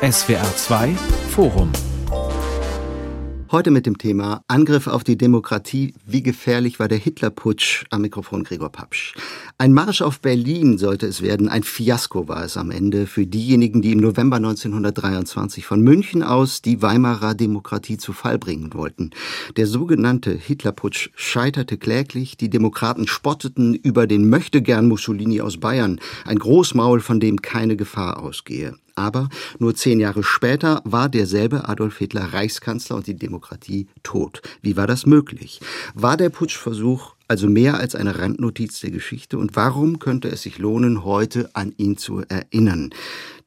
SWR 2 Forum Heute mit dem Thema Angriff auf die Demokratie. Wie gefährlich war der Hitlerputsch? Am Mikrofon Gregor Papsch. Ein Marsch auf Berlin sollte es werden. Ein Fiasko war es am Ende für diejenigen, die im November 1923 von München aus die Weimarer Demokratie zu Fall bringen wollten. Der sogenannte Hitlerputsch scheiterte kläglich. Die Demokraten spotteten über den Möchtegern Mussolini aus Bayern. Ein Großmaul, von dem keine Gefahr ausgehe. Aber nur zehn Jahre später war derselbe Adolf Hitler Reichskanzler und die Demokratie tot. Wie war das möglich? War der Putschversuch also mehr als eine Randnotiz der Geschichte. Und warum könnte es sich lohnen, heute an ihn zu erinnern?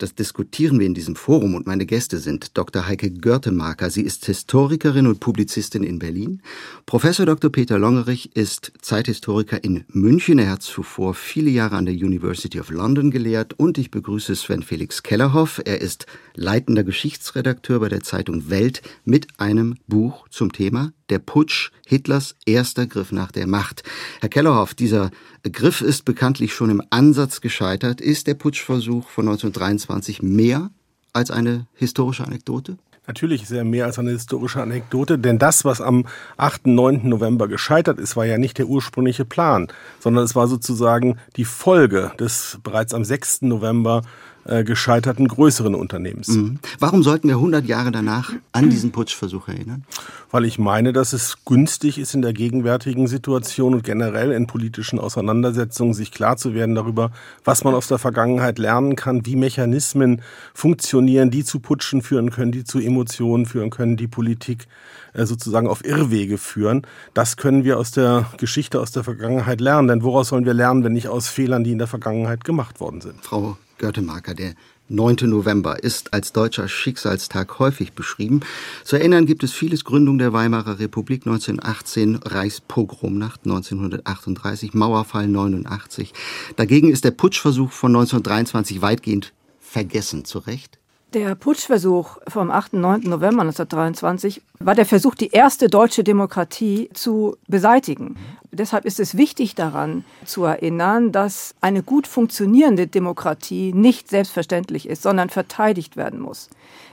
Das diskutieren wir in diesem Forum und meine Gäste sind Dr. Heike Görtemaker. Sie ist Historikerin und Publizistin in Berlin. Professor Dr. Peter Longerich ist Zeithistoriker in München. Er hat zuvor viele Jahre an der University of London gelehrt. Und ich begrüße Sven Felix Kellerhoff. Er ist leitender Geschichtsredakteur bei der Zeitung Welt mit einem Buch zum Thema Der Putsch, Hitlers erster Griff nach der Macht. Herr Kellerhoff, dieser Griff ist bekanntlich schon im Ansatz gescheitert. Ist der Putschversuch von 1923 mehr als eine historische Anekdote? Natürlich ist er mehr als eine historische Anekdote, denn das, was am 8. 9. November gescheitert ist, war ja nicht der ursprüngliche Plan, sondern es war sozusagen die Folge des bereits am 6. November äh, gescheiterten größeren Unternehmens. Mhm. Warum sollten wir 100 Jahre danach an diesen Putschversuch erinnern? Weil ich meine, dass es günstig ist, in der gegenwärtigen Situation und generell in politischen Auseinandersetzungen sich klar zu werden darüber, was man aus der Vergangenheit lernen kann, wie Mechanismen funktionieren, die zu Putschen führen können, die zu Emotionen führen können, die Politik äh, sozusagen auf Irrwege führen. Das können wir aus der Geschichte, aus der Vergangenheit lernen. Denn woraus sollen wir lernen, wenn nicht aus Fehlern, die in der Vergangenheit gemacht worden sind? Frau Görtemarker, der 9. November ist als deutscher Schicksalstag häufig beschrieben. Zu erinnern gibt es vieles Gründung der Weimarer Republik 1918, Reichspogromnacht 1938, Mauerfall 89. Dagegen ist der Putschversuch von 1923 weitgehend vergessen, zu Recht? Der Putschversuch vom 8. 9. November 1923 war der Versuch, die erste deutsche Demokratie zu beseitigen. Deshalb ist es wichtig daran zu erinnern, dass eine gut funktionierende Demokratie nicht selbstverständlich ist, sondern verteidigt werden muss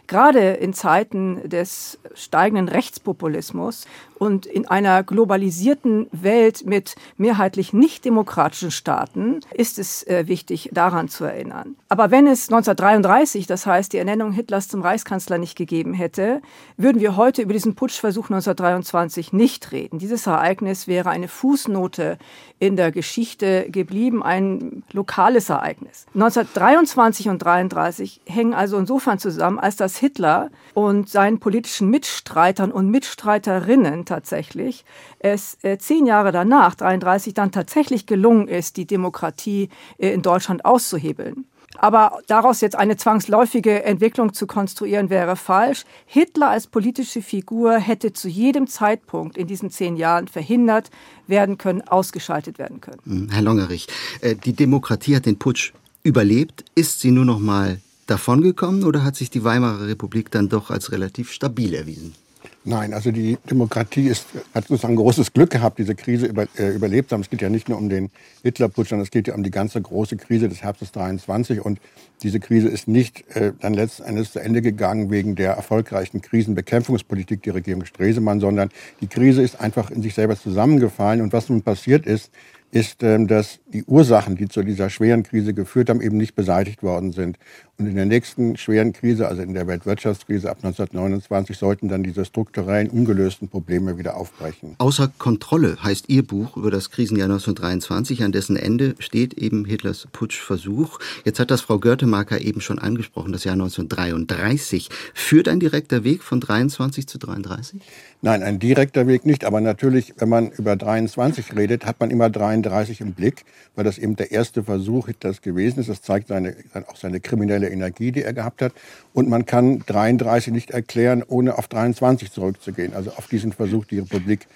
gerade in Zeiten des steigenden Rechtspopulismus und in einer globalisierten Welt mit mehrheitlich nicht demokratischen Staaten ist es äh, wichtig, daran zu erinnern. Aber wenn es 1933, das heißt die Ernennung Hitlers zum Reichskanzler nicht gegeben hätte, würden wir heute über diesen Putschversuch 1923 nicht reden. Dieses Ereignis wäre eine Fußnote in der Geschichte geblieben, ein lokales Ereignis. 1923 und 1933 hängen also insofern zusammen, als das Hitler und seinen politischen Mitstreitern und Mitstreiterinnen tatsächlich es äh, zehn Jahre danach, 33, dann tatsächlich gelungen ist, die Demokratie äh, in Deutschland auszuhebeln. Aber daraus jetzt eine zwangsläufige Entwicklung zu konstruieren, wäre falsch. Hitler als politische Figur hätte zu jedem Zeitpunkt in diesen zehn Jahren verhindert werden können, ausgeschaltet werden können. Hm, Herr Longerich, äh, die Demokratie hat den Putsch überlebt. Ist sie nur noch mal davongekommen oder hat sich die Weimarer Republik dann doch als relativ stabil erwiesen? Nein, also die Demokratie ist, hat sozusagen großes Glück gehabt, diese Krise über, äh, überlebt zu haben. Es geht ja nicht nur um den Hitlerputsch, sondern es geht ja um die ganze große Krise des Herbstes 23. Und diese Krise ist nicht äh, dann letzten Endes zu Ende gegangen wegen der erfolgreichen Krisenbekämpfungspolitik der Regierung Stresemann, sondern die Krise ist einfach in sich selber zusammengefallen. Und was nun passiert ist, ist, ähm, dass die Ursachen, die zu dieser schweren Krise geführt haben, eben nicht beseitigt worden sind. Und in der nächsten schweren Krise, also in der Weltwirtschaftskrise ab 1929, sollten dann diese strukturellen, ungelösten Probleme wieder aufbrechen. Außer Kontrolle heißt Ihr Buch über das Krisenjahr 1923, an dessen Ende steht eben Hitlers Putschversuch. Jetzt hat das Frau Görtemarker eben schon angesprochen, das Jahr 1933. Führt ein direkter Weg von 23 zu 33? Nein, ein direkter Weg nicht. Aber natürlich, wenn man über 23 redet, hat man immer 33 im Blick, weil das eben der erste Versuch Hitlers gewesen ist. Das zeigt seine, auch seine kriminelle Energie, die er gehabt hat. Und man kann 33 nicht erklären, ohne auf 23 zurückzugehen. Also auf diesen Versuch, die Republik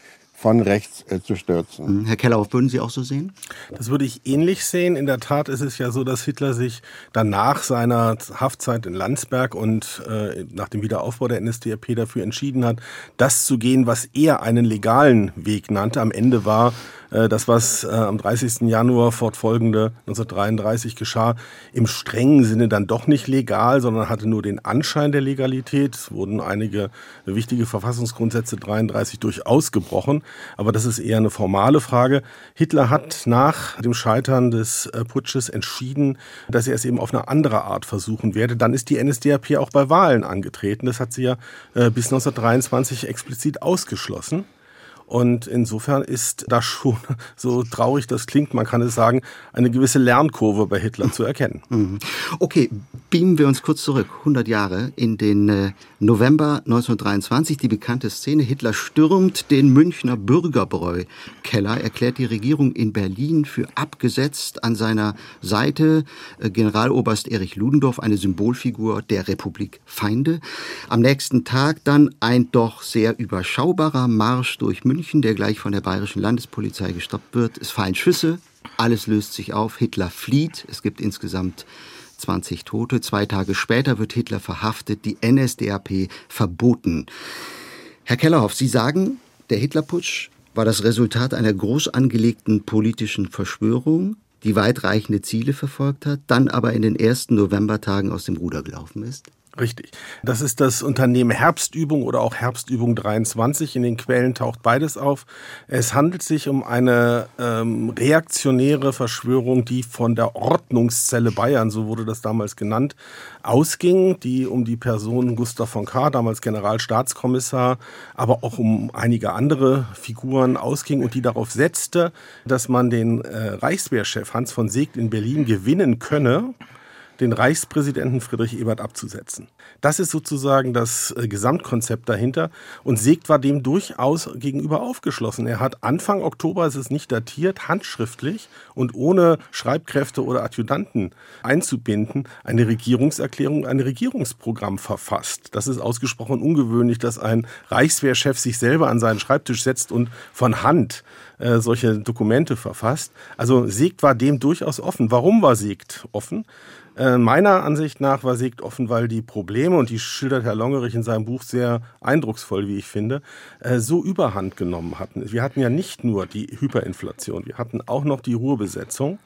von rechts äh, zu stürzen. Mhm. Herr Kellerhoff, würden Sie auch so sehen? Das würde ich ähnlich sehen. In der Tat ist es ja so, dass Hitler sich danach seiner Haftzeit in Landsberg und äh, nach dem Wiederaufbau der NSDAP dafür entschieden hat, das zu gehen, was er einen legalen Weg nannte. Am Ende war das, was äh, am 30. Januar fortfolgende 1933 geschah, im strengen Sinne dann doch nicht legal, sondern hatte nur den Anschein der Legalität. Es wurden einige wichtige Verfassungsgrundsätze 33 durchaus gebrochen, aber das ist eher eine formale Frage. Hitler hat nach dem Scheitern des äh, Putsches entschieden, dass er es eben auf eine andere Art versuchen werde. Dann ist die NSDAP auch bei Wahlen angetreten. Das hat sie ja bis 1923 explizit ausgeschlossen. Und insofern ist da schon, so traurig das klingt, man kann es sagen, eine gewisse Lernkurve bei Hitler zu erkennen. Mhm. Okay, beamen wir uns kurz zurück, 100 Jahre in den äh, November 1923, die bekannte Szene. Hitler stürmt den Münchner Bürgerbräu-Keller, erklärt die Regierung in Berlin für abgesetzt. An seiner Seite äh, Generaloberst Erich Ludendorff, eine Symbolfigur der Republik Feinde. Am nächsten Tag dann ein doch sehr überschaubarer Marsch durch München München, der gleich von der bayerischen Landespolizei gestoppt wird. Es fallen Schüsse, alles löst sich auf, Hitler flieht, es gibt insgesamt 20 Tote. Zwei Tage später wird Hitler verhaftet, die NSDAP verboten. Herr Kellerhoff, Sie sagen, der Hitlerputsch war das Resultat einer groß angelegten politischen Verschwörung, die weitreichende Ziele verfolgt hat, dann aber in den ersten Novembertagen aus dem Ruder gelaufen ist? Richtig. Das ist das Unternehmen Herbstübung oder auch Herbstübung 23. In den Quellen taucht beides auf. Es handelt sich um eine ähm, reaktionäre Verschwörung, die von der Ordnungszelle Bayern, so wurde das damals genannt, ausging, die um die Person Gustav von Kahr, damals Generalstaatskommissar, aber auch um einige andere Figuren ausging und die darauf setzte, dass man den äh, Reichswehrchef Hans von Seegt in Berlin gewinnen könne den Reichspräsidenten Friedrich Ebert abzusetzen. Das ist sozusagen das äh, Gesamtkonzept dahinter. Und Segt war dem durchaus gegenüber aufgeschlossen. Er hat Anfang Oktober, es ist nicht datiert, handschriftlich und ohne Schreibkräfte oder Adjutanten einzubinden, eine Regierungserklärung, ein Regierungsprogramm verfasst. Das ist ausgesprochen ungewöhnlich, dass ein Reichswehrchef sich selber an seinen Schreibtisch setzt und von Hand äh, solche Dokumente verfasst. Also Segt war dem durchaus offen. Warum war Segt offen? Äh, meiner Ansicht nach war Segt offen, weil die Probleme, und die schildert Herr Longerich in seinem Buch sehr eindrucksvoll, wie ich finde, äh, so überhand genommen hatten. Wir hatten ja nicht nur die Hyperinflation, wir hatten auch noch die Ruhrbesetzung.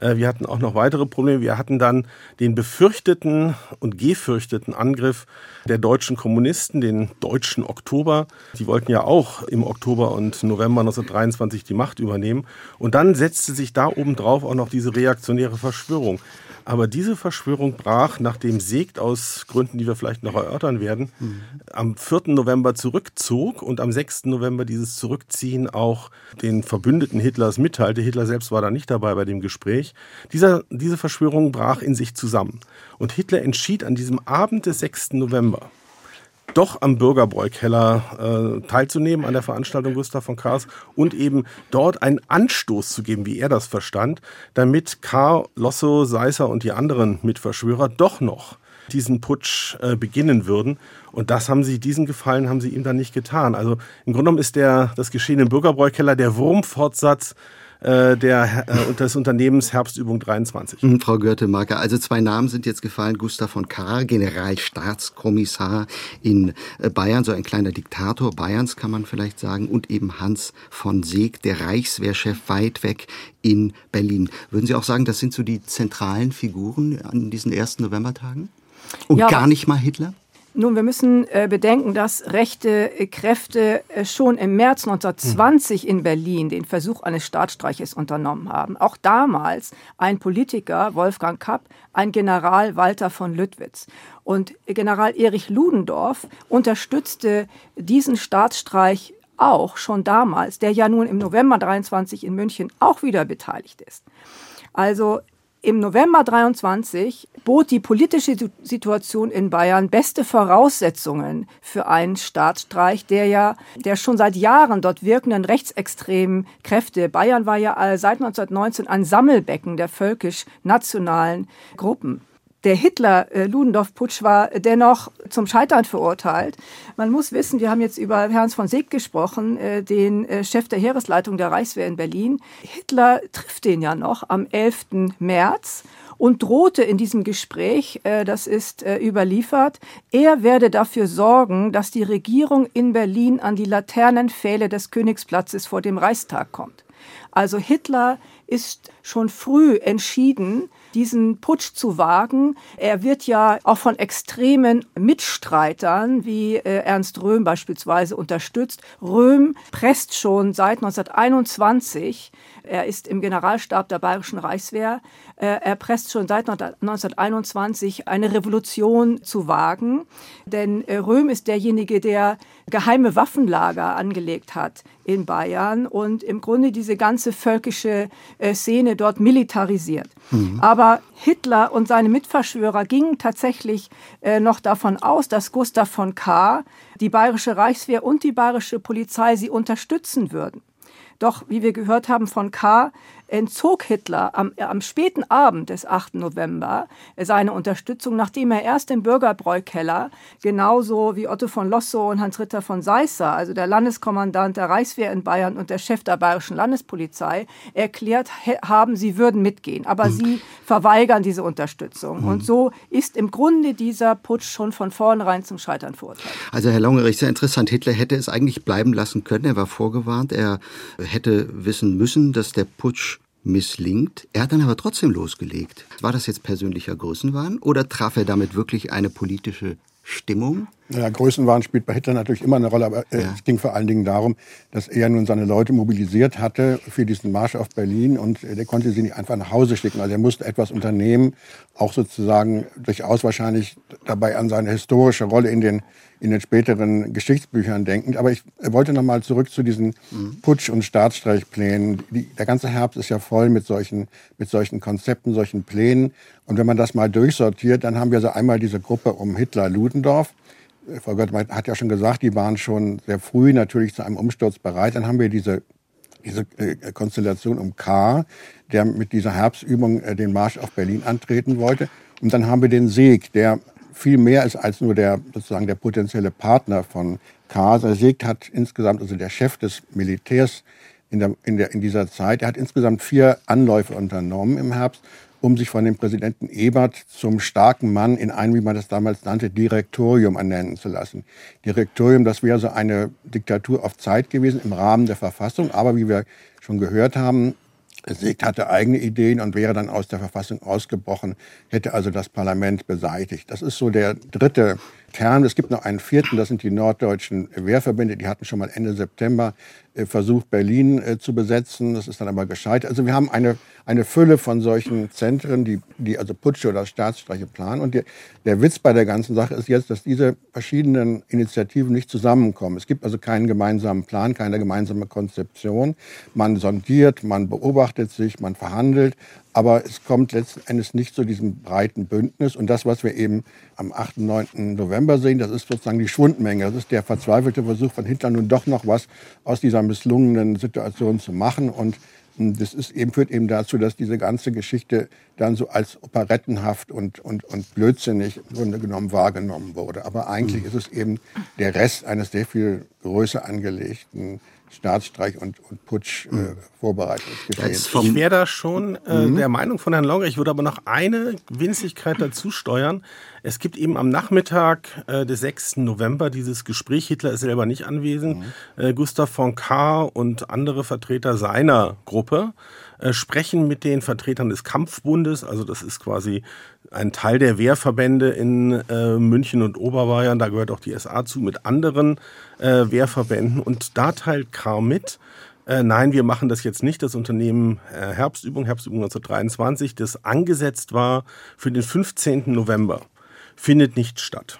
Äh, wir hatten auch noch weitere Probleme. Wir hatten dann den befürchteten und gefürchteten Angriff der deutschen Kommunisten, den deutschen Oktober. Die wollten ja auch im Oktober und November 1923 die Macht übernehmen. Und dann setzte sich da obendrauf auch noch diese reaktionäre Verschwörung. Aber diese Verschwörung brach, nachdem Segt aus Gründen, die wir vielleicht noch erörtern werden, mhm. am 4. November zurückzog und am 6. November dieses Zurückziehen auch den Verbündeten Hitlers mitteilte. Hitler selbst war da nicht dabei bei dem Gespräch. Dieser, diese Verschwörung brach in sich zusammen. Und Hitler entschied an diesem Abend des 6. November, doch am Bürgerbräukeller äh, teilzunehmen an der Veranstaltung Gustav von Kahrs und eben dort einen Anstoß zu geben, wie er das verstand, damit Kahr, Losso, Seisser und die anderen Mitverschwörer doch noch diesen Putsch äh, beginnen würden. Und das haben sie, diesen Gefallen haben sie ihm dann nicht getan. Also im Grunde genommen ist der, das Geschehen im Bürgerbräukeller der Wurmfortsatz äh, der, äh, des Unternehmens Herbstübung 23. Mhm, Frau Görte-Marker, also zwei Namen sind jetzt gefallen. Gustav von Kahr, Generalstaatskommissar in äh, Bayern, so ein kleiner Diktator Bayerns kann man vielleicht sagen, und eben Hans von Seeg, der Reichswehrchef weit weg in Berlin. Würden Sie auch sagen, das sind so die zentralen Figuren an diesen ersten Novembertagen? Und ja, gar nicht mal Hitler? Nun, wir müssen äh, bedenken, dass rechte äh, Kräfte äh, schon im März 1920 in Berlin den Versuch eines Staatsstreiches unternommen haben. Auch damals ein Politiker, Wolfgang Kapp, ein General Walter von Lüttwitz. Und General Erich Ludendorff unterstützte diesen Staatsstreich auch schon damals, der ja nun im November 23 in München auch wieder beteiligt ist. Also im November 23 bot die politische Situation in Bayern beste Voraussetzungen für einen Staatsstreich, der ja der schon seit Jahren dort wirkenden rechtsextremen Kräfte. Bayern war ja seit 1919 ein Sammelbecken der völkisch-nationalen Gruppen der Hitler-Ludendorff-Putsch war dennoch zum Scheitern verurteilt. Man muss wissen, wir haben jetzt über Ernst von Seeg gesprochen, äh, den äh, Chef der Heeresleitung der Reichswehr in Berlin. Hitler trifft den ja noch am 11. März und drohte in diesem Gespräch, äh, das ist überliefert, er werde dafür sorgen, dass die Regierung in Berlin an die Laternenpfähle des Königsplatzes vor dem Reichstag kommt. Also Hitler ist schon früh entschieden, diesen Putsch zu wagen. Er wird ja auch von extremen Mitstreitern wie äh, Ernst Röhm beispielsweise unterstützt. Röhm presst schon seit 1921 er ist im Generalstab der Bayerischen Reichswehr. Äh, er presst schon seit 1921 eine Revolution zu wagen. Denn äh, Röhm ist derjenige, der geheime Waffenlager angelegt hat in Bayern und im Grunde diese ganze völkische äh, Szene dort militarisiert. Mhm. Aber Hitler und seine Mitverschwörer gingen tatsächlich noch davon aus, dass Gustav von Kahr die bayerische Reichswehr und die bayerische Polizei sie unterstützen würden. Doch, wie wir gehört haben von K., entzog Hitler am, am späten Abend des 8. November seine Unterstützung, nachdem er erst im Bürgerbräukeller, genauso wie Otto von Lossow und Hans-Ritter von Seisser, also der Landeskommandant der Reichswehr in Bayern und der Chef der bayerischen Landespolizei, erklärt haben, sie würden mitgehen. Aber mhm. sie verweigern diese Unterstützung. Mhm. Und so ist im Grunde dieser Putsch schon von vornherein zum Scheitern verurteilt. Also Herr Longerich, sehr interessant. Hitler hätte es eigentlich bleiben lassen können. Er war vorgewarnt. Er hätte wissen müssen, dass der Putsch misslingt. Er hat dann aber trotzdem losgelegt. War das jetzt persönlicher Größenwahn oder traf er damit wirklich eine politische Stimmung? Ja, Größenwahn spielt bei Hitler natürlich immer eine Rolle, aber äh, ja. es ging vor allen Dingen darum, dass er nun seine Leute mobilisiert hatte für diesen Marsch auf Berlin und äh, der konnte sie nicht einfach nach Hause schicken. Also er musste etwas unternehmen, auch sozusagen durchaus wahrscheinlich dabei an seine historische Rolle in den in den späteren Geschichtsbüchern denkend. Aber ich wollte noch mal zurück zu diesen. Putsch- und Staatsstreichplänen. Die, der ganze Herbst ist ja voll mit solchen, mit solchen Konzepten, solchen Plänen. Und wenn man das mal durchsortiert, dann haben wir so einmal diese Gruppe um Hitler-Ludendorff. Frau Göttmann hat ja schon gesagt, die waren schon sehr früh natürlich zu einem Umsturz bereit. Dann haben wir diese diese äh, Konstellation um K., der mit dieser Herbstübung äh, den Marsch auf Berlin antreten wollte. Und dann haben wir den Sieg, der viel mehr ist als nur der sozusagen der potenzielle Partner von Kasa. Segt hat insgesamt, also der Chef des Militärs in, der, in, der, in dieser Zeit, er hat insgesamt vier Anläufe unternommen im Herbst, um sich von dem Präsidenten Ebert zum starken Mann in ein, wie man das damals nannte, Direktorium ernennen zu lassen. Direktorium, das wäre so eine Diktatur auf Zeit gewesen im Rahmen der Verfassung, aber wie wir schon gehört haben, Segt hatte eigene Ideen und wäre dann aus der Verfassung ausgebrochen, hätte also das Parlament beseitigt. Das ist so der dritte Kern. Es gibt noch einen vierten, das sind die norddeutschen Wehrverbände. Die hatten schon mal Ende September äh, versucht, Berlin äh, zu besetzen. Das ist dann aber gescheitert. Also wir haben eine, eine Fülle von solchen Zentren, die, die also Putsche oder Staatsstreiche planen. Und die, der Witz bei der ganzen Sache ist jetzt, dass diese verschiedenen Initiativen nicht zusammenkommen. Es gibt also keinen gemeinsamen Plan, keine gemeinsame Konzeption. Man sondiert, man beobachtet sich, man verhandelt. Aber es kommt letzten Endes nicht zu diesem breiten Bündnis. Und das, was wir eben am 8. 9. November sehen, das ist sozusagen die Schwundmenge. Das ist der verzweifelte Versuch von Hitler nun doch noch was aus dieser misslungenen Situation zu machen. Und hm, das ist eben, führt eben dazu, dass diese ganze Geschichte dann so als operettenhaft und, und, und blödsinnig im Grunde genommen wahrgenommen wurde. Aber eigentlich mhm. ist es eben der Rest eines sehr viel größer angelegten Staatsstreich und, und Putsch äh, mhm. Vorbereitungsgeschehen. Ich wäre da schon äh, mhm. der Meinung von Herrn Longer. Ich würde aber noch eine Winzigkeit dazu steuern. Es gibt eben am Nachmittag äh, des 6. November dieses Gespräch. Hitler ist selber nicht anwesend. Mhm. Äh, Gustav von Kahr und andere Vertreter seiner Gruppe äh, sprechen mit den Vertretern des Kampfbundes. Also das ist quasi ein Teil der Wehrverbände in äh, München und Oberbayern. Da gehört auch die SA zu mit anderen äh, Wehrverbänden. Und da teilt Karl mit, äh, nein, wir machen das jetzt nicht. Das Unternehmen äh, Herbstübung, Herbstübung 1923, das angesetzt war für den 15. November, findet nicht statt.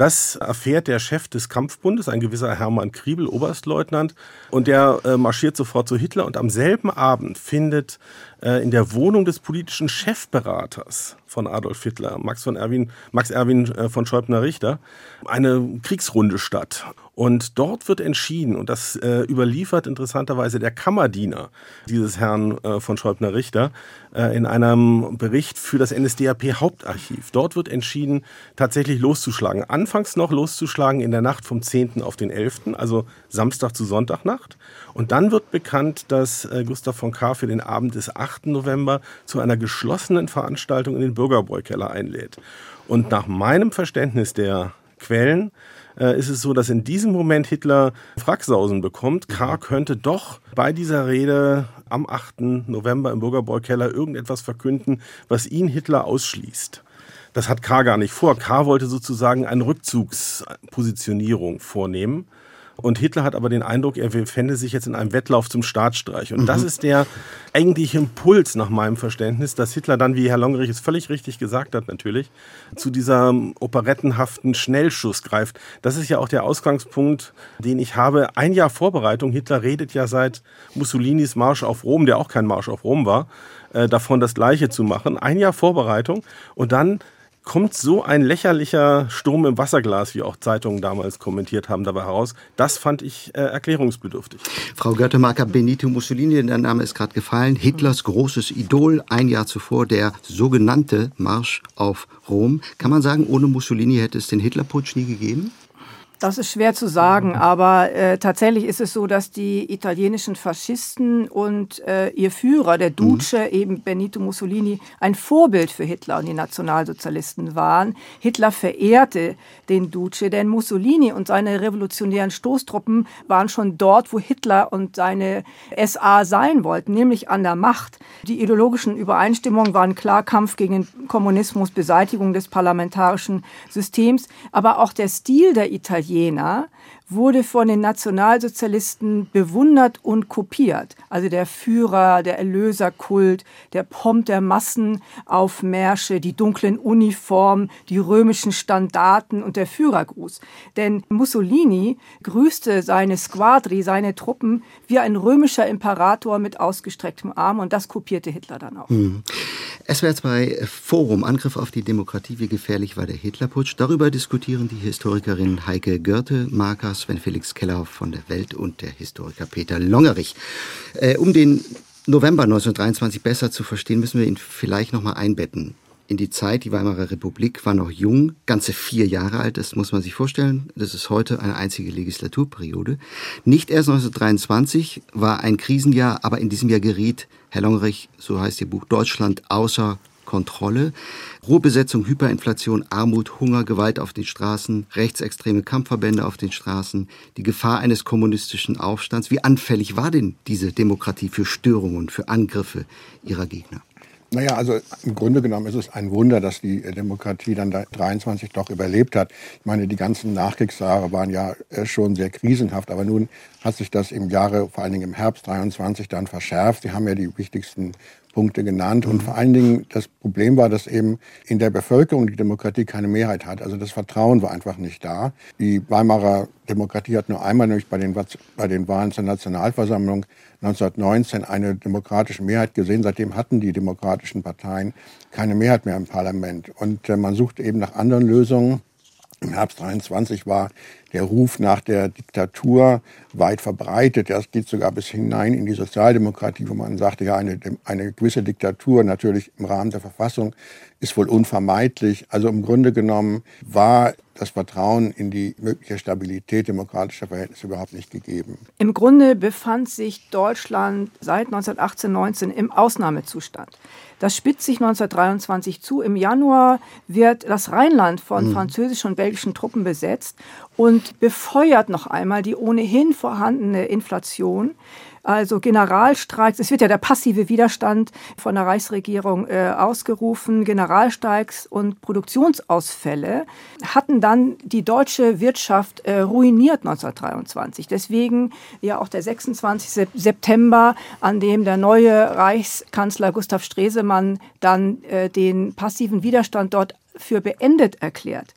Das erfährt der Chef des Kampfbundes, ein gewisser Hermann Kriebel, Oberstleutnant, und der äh, marschiert sofort zu Hitler. Und am selben Abend findet äh, in der Wohnung des politischen Chefberaters von Adolf Hitler, Max, von Erwin, Max Erwin äh, von Scheubner-Richter, eine Kriegsrunde statt. Und dort wird entschieden, und das äh, überliefert interessanterweise der Kammerdiener dieses Herrn äh, von Schäubner-Richter äh, in einem Bericht für das NSDAP-Hauptarchiv. Dort wird entschieden, tatsächlich loszuschlagen. Anfangs noch loszuschlagen in der Nacht vom 10. auf den 11., also Samstag zu Sonntagnacht. Und dann wird bekannt, dass äh, Gustav von K. für den Abend des 8. November zu einer geschlossenen Veranstaltung in den Bürgerbräukeller einlädt. Und nach meinem Verständnis der Quellen äh, ist es so, dass in diesem Moment Hitler Fracksausen bekommt. K. könnte doch bei dieser Rede am 8. November im Bürgerbräukeller irgendetwas verkünden, was ihn Hitler ausschließt. Das hat K. gar nicht vor. K. wollte sozusagen eine Rückzugspositionierung vornehmen. Und Hitler hat aber den Eindruck, er fände sich jetzt in einem Wettlauf zum Staatsstreich. Und mhm. das ist der eigentliche Impuls nach meinem Verständnis, dass Hitler dann, wie Herr Longerich es völlig richtig gesagt hat, natürlich, zu dieser operettenhaften Schnellschuss greift. Das ist ja auch der Ausgangspunkt, den ich habe. Ein Jahr Vorbereitung. Hitler redet ja seit Mussolinis Marsch auf Rom, der auch kein Marsch auf Rom war, äh, davon das Gleiche zu machen. Ein Jahr Vorbereitung und dann kommt so ein lächerlicher Sturm im Wasserglas, wie auch Zeitungen damals kommentiert haben, dabei heraus. Das fand ich äh, erklärungsbedürftig. Frau Görtemarker, Benito Mussolini, der Name ist gerade gefallen, Hitlers großes Idol, ein Jahr zuvor der sogenannte Marsch auf Rom. Kann man sagen, ohne Mussolini hätte es den Hitlerputsch nie gegeben? Das ist schwer zu sagen, aber äh, tatsächlich ist es so, dass die italienischen Faschisten und äh, ihr Führer, der Duce, mhm. eben Benito Mussolini, ein Vorbild für Hitler und die Nationalsozialisten waren. Hitler verehrte den Duce, denn Mussolini und seine revolutionären Stoßtruppen waren schon dort, wo Hitler und seine SA sein wollten, nämlich an der Macht. Die ideologischen Übereinstimmungen waren klar Kampf gegen den Kommunismus, Beseitigung des parlamentarischen Systems, aber auch der Stil der Italiener Jena wurde von den Nationalsozialisten bewundert und kopiert. Also der Führer, der Erlöserkult, der Pomp der Massenaufmärsche, die dunklen Uniformen, die römischen Standarten und der Führergruß. Denn Mussolini grüßte seine Squadri, seine Truppen, wie ein römischer Imperator mit ausgestrecktem Arm und das kopierte Hitler dann auch. Hm. SWR 2 Forum, Angriff auf die Demokratie, wie gefährlich war der Hitlerputsch? Darüber diskutieren die Historikerin Heike Görte, Markas Sven Felix Keller von der Welt und der Historiker Peter Longerich. Äh, um den November 1923 besser zu verstehen, müssen wir ihn vielleicht noch mal einbetten in die Zeit. Die Weimarer Republik war noch jung, ganze vier Jahre alt. Das muss man sich vorstellen. Das ist heute eine einzige Legislaturperiode. Nicht erst 1923 war ein Krisenjahr, aber in diesem Jahr geriet Herr Longerich, so heißt Ihr Buch, Deutschland außer Kontrolle. Ruhebesetzung, Hyperinflation, Armut, Hunger, Gewalt auf den Straßen, rechtsextreme Kampfverbände auf den Straßen, die Gefahr eines kommunistischen Aufstands. Wie anfällig war denn diese Demokratie für Störungen, für Angriffe ihrer Gegner? Naja, also im Grunde genommen ist es ein Wunder, dass die Demokratie dann 23 doch überlebt hat. Ich meine, die ganzen Nachkriegsjahre waren ja äh, schon sehr krisenhaft, aber nun hat sich das im Jahre, vor allen Dingen im Herbst 23 dann verschärft. Sie haben ja die wichtigsten Punkte genannt. Und vor allen Dingen das Problem war, dass eben in der Bevölkerung die Demokratie keine Mehrheit hat. Also das Vertrauen war einfach nicht da. Die Weimarer Demokratie hat nur einmal, nämlich bei den, bei den Wahlen zur Nationalversammlung 1919, eine demokratische Mehrheit gesehen. Seitdem hatten die demokratischen Parteien keine Mehrheit mehr im Parlament. Und äh, man suchte eben nach anderen Lösungen. Im Herbst 23 war der Ruf nach der Diktatur weit verbreitet. Das geht sogar bis hinein in die Sozialdemokratie, wo man sagte, ja, eine, eine gewisse Diktatur natürlich im Rahmen der Verfassung ist wohl unvermeidlich. Also im Grunde genommen war das Vertrauen in die mögliche Stabilität demokratischer Verhältnisse überhaupt nicht gegeben. Im Grunde befand sich Deutschland seit 1918, 19 im Ausnahmezustand. Das spitzt sich 1923 zu. Im Januar wird das Rheinland von mhm. französischen und belgischen Truppen besetzt und befeuert noch einmal die ohnehin vorhandene Inflation. Also Generalstreiks, es wird ja der passive Widerstand von der Reichsregierung äh, ausgerufen, Generalstreiks und Produktionsausfälle hatten dann die deutsche Wirtschaft äh, ruiniert 1923. Deswegen ja auch der 26. September, an dem der neue Reichskanzler Gustav Stresemann dann äh, den passiven Widerstand dort für beendet erklärt.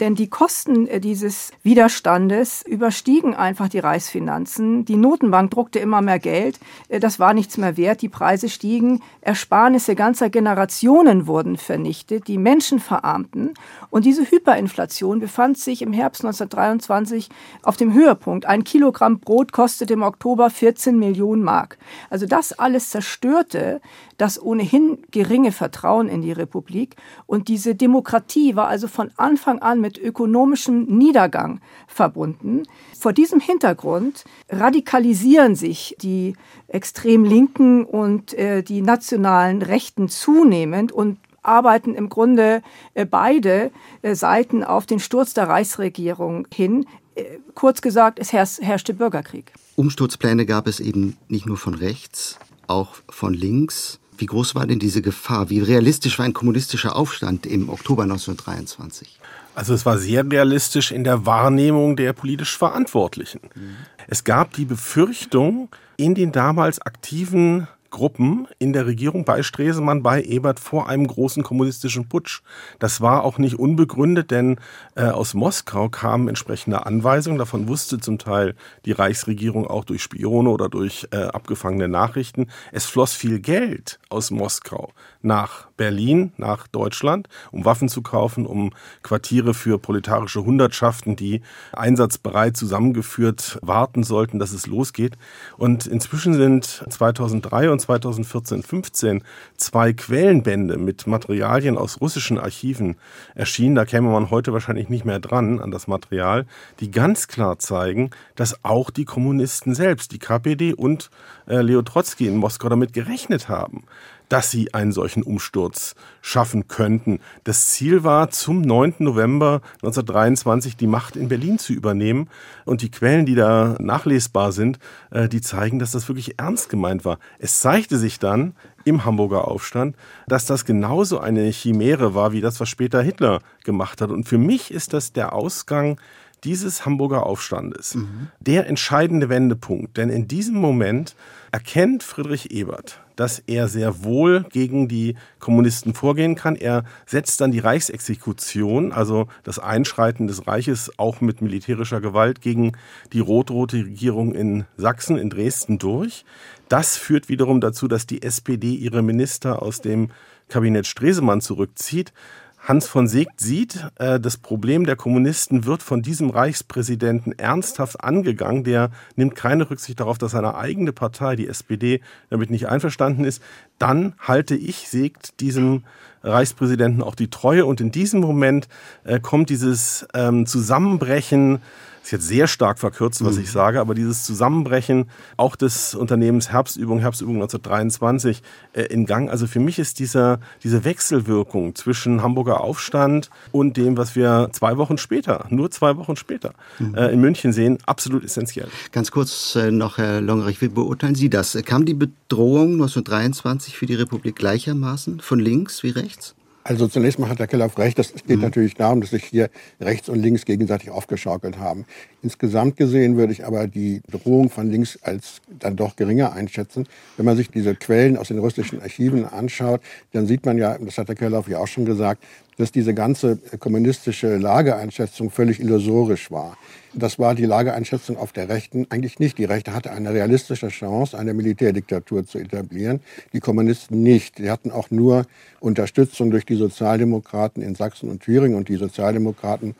Denn die Kosten äh, dieses Widerstandes überstiegen einfach die Reichsfinanzen. Die Notenbank druckte immer mehr Geld. Äh, das war nichts mehr wert. Die Preise stiegen. Ersparnisse ganzer Generationen wurden vernichtet. Die Menschen verarmten. Und diese Hyperinflation befand sich im Herbst 1923 auf dem Höhepunkt. Ein Kilogramm Brot kostete im Oktober 14 Millionen Mark. Also das alles zerstörte das ohnehin geringe Vertrauen in die Republik. Und diese Demokratie war also von Anfang an mit ökonomischem Niedergang verbunden. Vor diesem Hintergrund radikalisieren sich die extrem Linken und äh, die nationalen Rechten zunehmend und arbeiten im Grunde äh, beide äh, Seiten auf den Sturz der Reichsregierung hin. Äh, kurz gesagt, es herrschte Bürgerkrieg. Umsturzpläne gab es eben nicht nur von rechts, auch von links. Wie groß war denn diese Gefahr? Wie realistisch war ein kommunistischer Aufstand im Oktober 1923? Also es war sehr realistisch in der Wahrnehmung der politisch Verantwortlichen. Mhm. Es gab die Befürchtung in den damals aktiven Gruppen in der Regierung bei Stresemann, bei Ebert vor einem großen kommunistischen Putsch. Das war auch nicht unbegründet, denn äh, aus Moskau kamen entsprechende Anweisungen. Davon wusste zum Teil die Reichsregierung auch durch Spione oder durch äh, abgefangene Nachrichten. Es floss viel Geld aus Moskau nach Berlin, nach Deutschland, um Waffen zu kaufen, um Quartiere für proletarische Hundertschaften, die einsatzbereit zusammengeführt warten sollten, dass es losgeht. Und inzwischen sind 2003 und 2014, 15 zwei Quellenbände mit Materialien aus russischen Archiven erschienen. Da käme man heute wahrscheinlich nicht mehr dran an das Material, die ganz klar zeigen, dass auch die Kommunisten selbst, die KPD und äh, Leo Trotzki in Moskau damit gerechnet haben, dass sie einen solchen Umsturz schaffen könnten. Das Ziel war, zum 9. November 1923 die Macht in Berlin zu übernehmen. Und die Quellen, die da nachlesbar sind, äh, die zeigen, dass das wirklich ernst gemeint war. Es zeigte sich dann im Hamburger Aufstand, dass das genauso eine Chimäre war, wie das, was später Hitler gemacht hat. Und für mich ist das der Ausgang dieses Hamburger Aufstandes mhm. der entscheidende Wendepunkt. Denn in diesem Moment erkennt Friedrich Ebert, dass er sehr wohl gegen die Kommunisten vorgehen kann. Er setzt dann die Reichsexekution, also das Einschreiten des Reiches auch mit militärischer Gewalt gegen die rot-rote Regierung in Sachsen, in Dresden durch. Das führt wiederum dazu, dass die SPD ihre Minister aus dem Kabinett Stresemann zurückzieht. Hans von Seegt sieht, äh, das Problem der Kommunisten wird von diesem Reichspräsidenten ernsthaft angegangen. Der nimmt keine Rücksicht darauf, dass seine eigene Partei, die SPD, damit nicht einverstanden ist. Dann halte ich, Seegt, diesem Reichspräsidenten auch die Treue. Und in diesem Moment äh, kommt dieses ähm, Zusammenbrechen ist jetzt sehr stark verkürzt, was mhm. ich sage, aber dieses Zusammenbrechen auch des Unternehmens Herbstübung, Herbstübung 1923 äh, in Gang. Also für mich ist dieser, diese Wechselwirkung zwischen Hamburger Aufstand und dem, was wir zwei Wochen später, nur zwei Wochen später mhm. äh, in München sehen, absolut essentiell. Ganz kurz äh, noch, Herr Longerich, wie beurteilen Sie das? Kam die Bedrohung 1923 für die Republik gleichermaßen von links wie rechts? Also zunächst mal hat Herr Keller recht. Es geht mhm. natürlich darum, dass sich hier rechts und links gegenseitig aufgeschaukelt haben. Insgesamt gesehen würde ich aber die Drohung von links als dann doch geringer einschätzen. Wenn man sich diese Quellen aus den russischen Archiven anschaut, dann sieht man ja, das hat Herr Keller ja auch schon gesagt, dass diese ganze kommunistische Lageeinschätzung völlig illusorisch war. Das war die Lageeinschätzung auf der Rechten eigentlich nicht. Die Rechte hatte eine realistische Chance, eine Militärdiktatur zu etablieren, die Kommunisten nicht. Die hatten auch nur Unterstützung durch die Sozialdemokraten in Sachsen und Thüringen und die Sozialdemokraten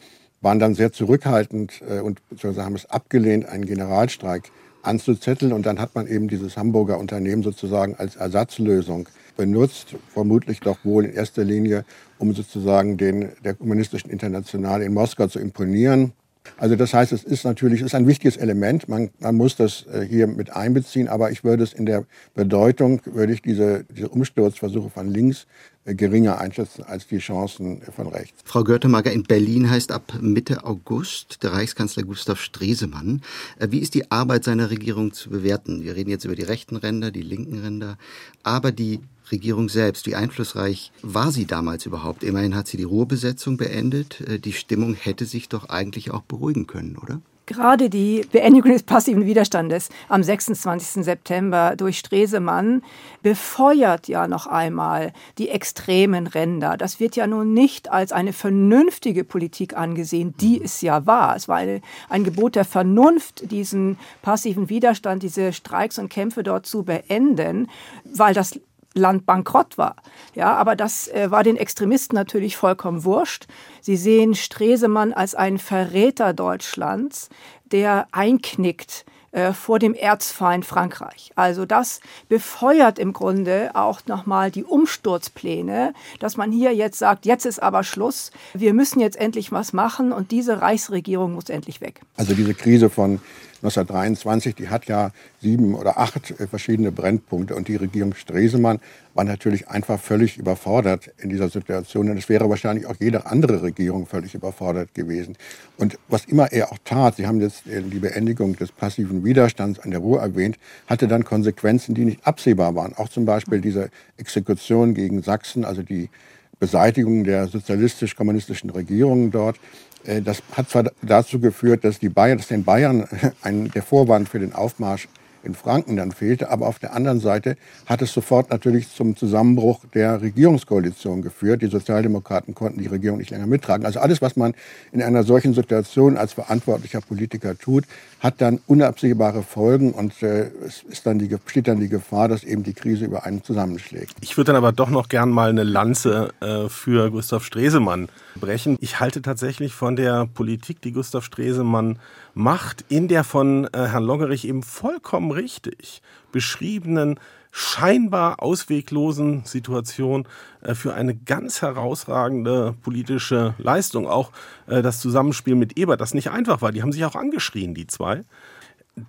waren dann sehr zurückhaltend äh, und haben es abgelehnt, einen Generalstreik anzuzetteln. Und dann hat man eben dieses Hamburger Unternehmen sozusagen als Ersatzlösung benutzt, vermutlich doch wohl in erster Linie, um sozusagen den, der kommunistischen Internationale in Moskau zu imponieren. Also das heißt, es ist natürlich ist ein wichtiges Element. Man, man muss das äh, hier mit einbeziehen, aber ich würde es in der Bedeutung, würde ich diese, diese Umsturzversuche von links äh, geringer einschätzen als die Chancen von rechts. Frau Görtemager, in Berlin heißt ab Mitte August der Reichskanzler Gustav Stresemann. Äh, wie ist die Arbeit seiner Regierung zu bewerten? Wir reden jetzt über die rechten Ränder, die linken Ränder, aber die Regierung selbst, wie einflussreich war sie damals überhaupt? Immerhin hat sie die Ruhrbesetzung beendet. Äh, die Stimmung hätte sich doch eigentlich auch beruhigen können, oder? Gerade die Beendigung des passiven Widerstandes am 26. September durch Stresemann befeuert ja noch einmal die extremen Ränder. Das wird ja nun nicht als eine vernünftige Politik angesehen, die es ja war. Es war eine, ein Gebot der Vernunft, diesen passiven Widerstand, diese Streiks und Kämpfe dort zu beenden, weil das Land bankrott war. Ja, aber das äh, war den Extremisten natürlich vollkommen wurscht. Sie sehen Stresemann als einen Verräter Deutschlands, der einknickt äh, vor dem Erzfeind Frankreich. Also das befeuert im Grunde auch nochmal die Umsturzpläne, dass man hier jetzt sagt, jetzt ist aber Schluss, wir müssen jetzt endlich was machen und diese Reichsregierung muss endlich weg. Also diese Krise von 1923, die hat ja sieben oder acht äh, verschiedene Brennpunkte und die Regierung Stresemann war natürlich einfach völlig überfordert in dieser Situation und es wäre wahrscheinlich auch jede andere Regierung völlig überfordert gewesen. Und was immer er auch tat, Sie haben jetzt äh, die Beendigung des passiven Widerstands an der Ruhr erwähnt, hatte dann Konsequenzen, die nicht absehbar waren. Auch zum Beispiel diese Exekution gegen Sachsen, also die Beseitigung der sozialistisch-kommunistischen Regierungen dort. Äh, das hat zwar dazu geführt, dass, die Bayern, dass den Bayern ein, der Vorwand für den Aufmarsch in Franken dann fehlte. Aber auf der anderen Seite hat es sofort natürlich zum Zusammenbruch der Regierungskoalition geführt. Die Sozialdemokraten konnten die Regierung nicht länger mittragen. Also alles, was man in einer solchen Situation als verantwortlicher Politiker tut, hat dann unabsehbare Folgen und äh, es ist dann die, besteht dann die Gefahr, dass eben die Krise über einen zusammenschlägt. Ich würde dann aber doch noch gern mal eine Lanze äh, für Gustav Stresemann brechen. Ich halte tatsächlich von der Politik, die Gustav Stresemann macht, in der von äh, Herrn Loggerich eben vollkommen richtig beschriebenen scheinbar ausweglosen Situation äh, für eine ganz herausragende politische Leistung. Auch äh, das Zusammenspiel mit Ebert, das nicht einfach war. Die haben sich auch angeschrien, die zwei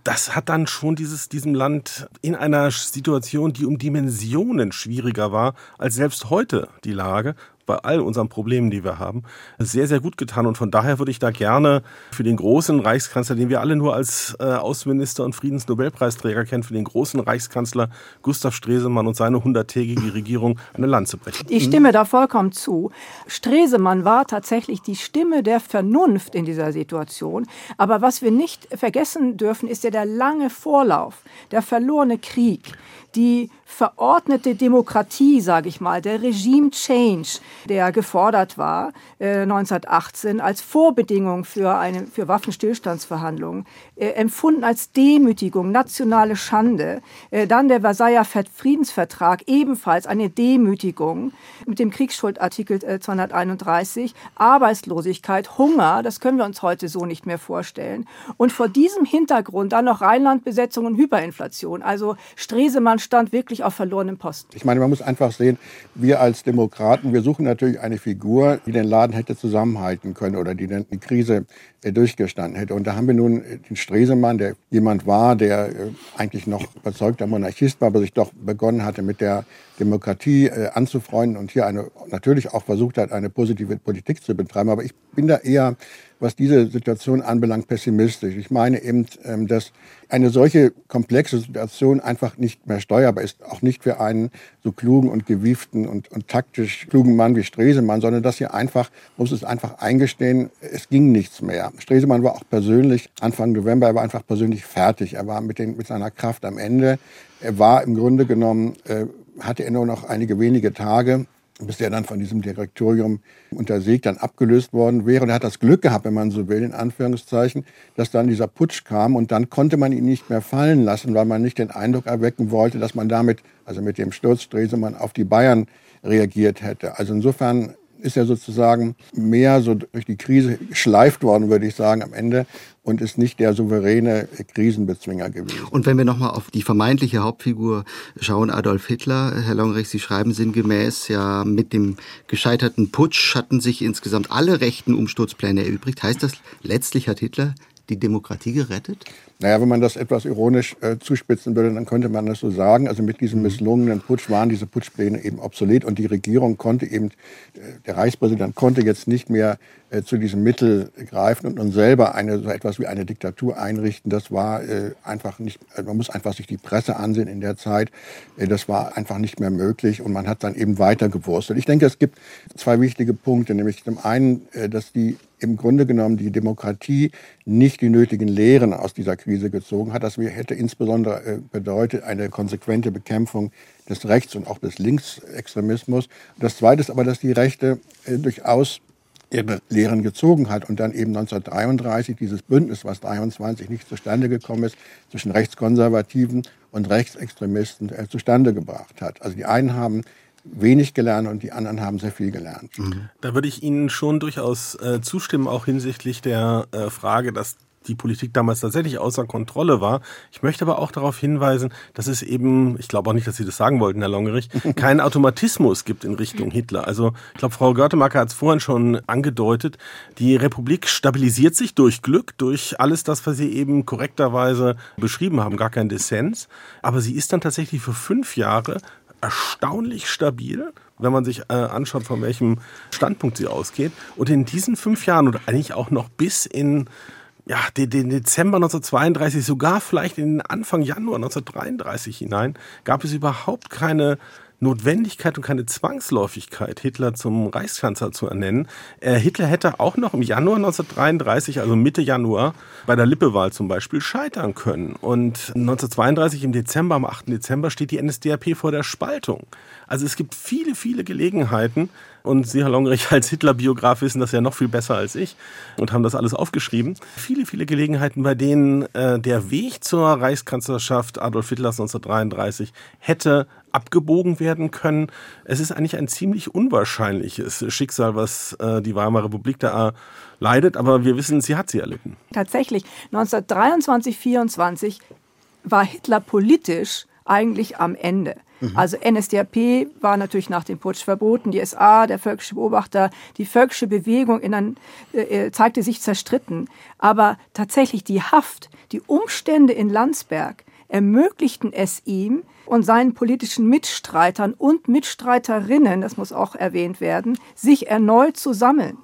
das hat dann schon dieses, diesem Land in einer Situation, die um Dimensionen schwieriger war als selbst heute die Lage, bei all unseren Problemen, die wir haben, sehr, sehr gut getan. Und von daher würde ich da gerne für den großen Reichskanzler, den wir alle nur als äh, Außenminister und Friedensnobelpreisträger kennen, für den großen Reichskanzler Gustav Stresemann und seine hunderttägige Regierung eine Lanze brechen. Ich stimme da vollkommen zu. Stresemann war tatsächlich die Stimme der Vernunft in dieser Situation. Aber was wir nicht vergessen dürfen, ist ja der lange Vorlauf, der verlorene Krieg, die verordnete Demokratie, sage ich mal, der Regime Change, der gefordert war äh, 1918 als Vorbedingung für, eine, für Waffenstillstandsverhandlungen, äh, empfunden als Demütigung, nationale Schande. Äh, dann der Versailler Friedensvertrag, ebenfalls eine Demütigung mit dem Kriegsschuldartikel 231, äh, Arbeitslosigkeit, Hunger, das können wir uns heute so nicht mehr vorstellen. Und vor diesem Hintergrund dann noch Rheinlandbesetzung und Hyperinflation. Also Stresemann stand wirklich auf verlorenem Posten. Ich meine, man muss einfach sehen, wir als Demokraten, wir suchen natürlich eine Figur, die den Laden hätte zusammenhalten können oder die die Krise durchgestanden hätte. Und da haben wir nun den Stresemann, der jemand war, der äh, eigentlich noch überzeugter Monarchist war, aber sich doch begonnen hatte, mit der Demokratie äh, anzufreunden und hier eine, natürlich auch versucht hat, eine positive Politik zu betreiben. Aber ich bin da eher was diese Situation anbelangt, pessimistisch. Ich meine eben, ähm, dass eine solche komplexe Situation einfach nicht mehr steuerbar ist, auch nicht für einen so klugen und gewieften und, und taktisch klugen Mann wie Stresemann, sondern dass hier einfach, muss es einfach eingestehen, es ging nichts mehr. Stresemann war auch persönlich, Anfang November, er war einfach persönlich fertig. Er war mit, den, mit seiner Kraft am Ende. Er war im Grunde genommen, äh, hatte er nur noch einige wenige Tage bis er dann von diesem Direktorium unter Sieg dann abgelöst worden wäre. Und er hat das Glück gehabt, wenn man so will, in Anführungszeichen, dass dann dieser Putsch kam und dann konnte man ihn nicht mehr fallen lassen, weil man nicht den Eindruck erwecken wollte, dass man damit, also mit dem Sturz Stresemann, auf die Bayern reagiert hätte. Also insofern ist er sozusagen mehr so durch die Krise geschleift worden, würde ich sagen, am Ende und ist nicht der souveräne Krisenbezwinger gewesen. Und wenn wir nochmal auf die vermeintliche Hauptfigur schauen, Adolf Hitler, Herr Longrich, Sie schreiben sinngemäß, ja, mit dem gescheiterten Putsch hatten sich insgesamt alle rechten Umsturzpläne erübrigt. Heißt das, letztlich hat Hitler die Demokratie gerettet? Naja, wenn man das etwas ironisch äh, zuspitzen würde, dann könnte man das so sagen. Also mit diesem mhm. misslungenen Putsch waren diese Putschpläne eben obsolet und die Regierung konnte eben, äh, der Reichspräsident konnte jetzt nicht mehr äh, zu diesem Mittel greifen und nun selber eine, so etwas wie eine Diktatur einrichten. Das war äh, einfach nicht, also man muss einfach sich die Presse ansehen in der Zeit. Äh, das war einfach nicht mehr möglich und man hat dann eben weiter gewurstelt. Ich denke, es gibt zwei wichtige Punkte, nämlich zum einen, äh, dass die im Grunde genommen die Demokratie nicht die nötigen Lehren aus dieser Krise gezogen hat. Das hätte insbesondere äh, bedeutet eine konsequente Bekämpfung des Rechts- und auch des Linksextremismus. Das Zweite ist aber, dass die Rechte äh, durchaus ihre Lehren gezogen hat und dann eben 1933 dieses Bündnis, was 23 nicht zustande gekommen ist, zwischen Rechtskonservativen und Rechtsextremisten äh, zustande gebracht hat. Also die einen haben wenig gelernt und die anderen haben sehr viel gelernt. Mhm. Da würde ich Ihnen schon durchaus äh, zustimmen, auch hinsichtlich der äh, Frage, dass die Politik damals tatsächlich außer Kontrolle war. Ich möchte aber auch darauf hinweisen, dass es eben, ich glaube auch nicht, dass Sie das sagen wollten, Herr Longerich, keinen Automatismus gibt in Richtung Hitler. Also ich glaube, Frau Görtemacker hat es vorhin schon angedeutet, die Republik stabilisiert sich durch Glück, durch alles das, was Sie eben korrekterweise beschrieben haben, gar kein Dissens. Aber sie ist dann tatsächlich für fünf Jahre erstaunlich stabil, wenn man sich äh, anschaut, von welchem Standpunkt sie ausgeht. Und in diesen fünf Jahren und eigentlich auch noch bis in ja, den, den Dezember 1932, sogar vielleicht in den Anfang Januar 1933 hinein, gab es überhaupt keine Notwendigkeit und keine Zwangsläufigkeit, Hitler zum Reichskanzler zu ernennen. Äh, Hitler hätte auch noch im Januar 1933, also Mitte Januar, bei der Lippewahl zum Beispiel scheitern können. Und 1932 im Dezember, am 8. Dezember, steht die NSDAP vor der Spaltung. Also es gibt viele, viele Gelegenheiten, und Sie, Herr Longerich, als Hitler-Biograf wissen das ja noch viel besser als ich und haben das alles aufgeschrieben. Viele, viele Gelegenheiten, bei denen äh, der Weg zur Reichskanzlerschaft Adolf Hitlers 1933 hätte abgebogen werden können. Es ist eigentlich ein ziemlich unwahrscheinliches Schicksal, was äh, die Weimarer Republik da leidet, aber wir wissen, sie hat sie erlitten. Tatsächlich, 1923, 24 war Hitler politisch eigentlich am Ende. Mhm. Also NSDAP war natürlich nach dem Putsch verboten, die SA, der völkische Beobachter, die völkische Bewegung in ein, äh, äh, zeigte sich zerstritten. Aber tatsächlich die Haft, die Umstände in Landsberg ermöglichten es ihm und seinen politischen Mitstreitern und Mitstreiterinnen, das muss auch erwähnt werden, sich erneut zu sammeln.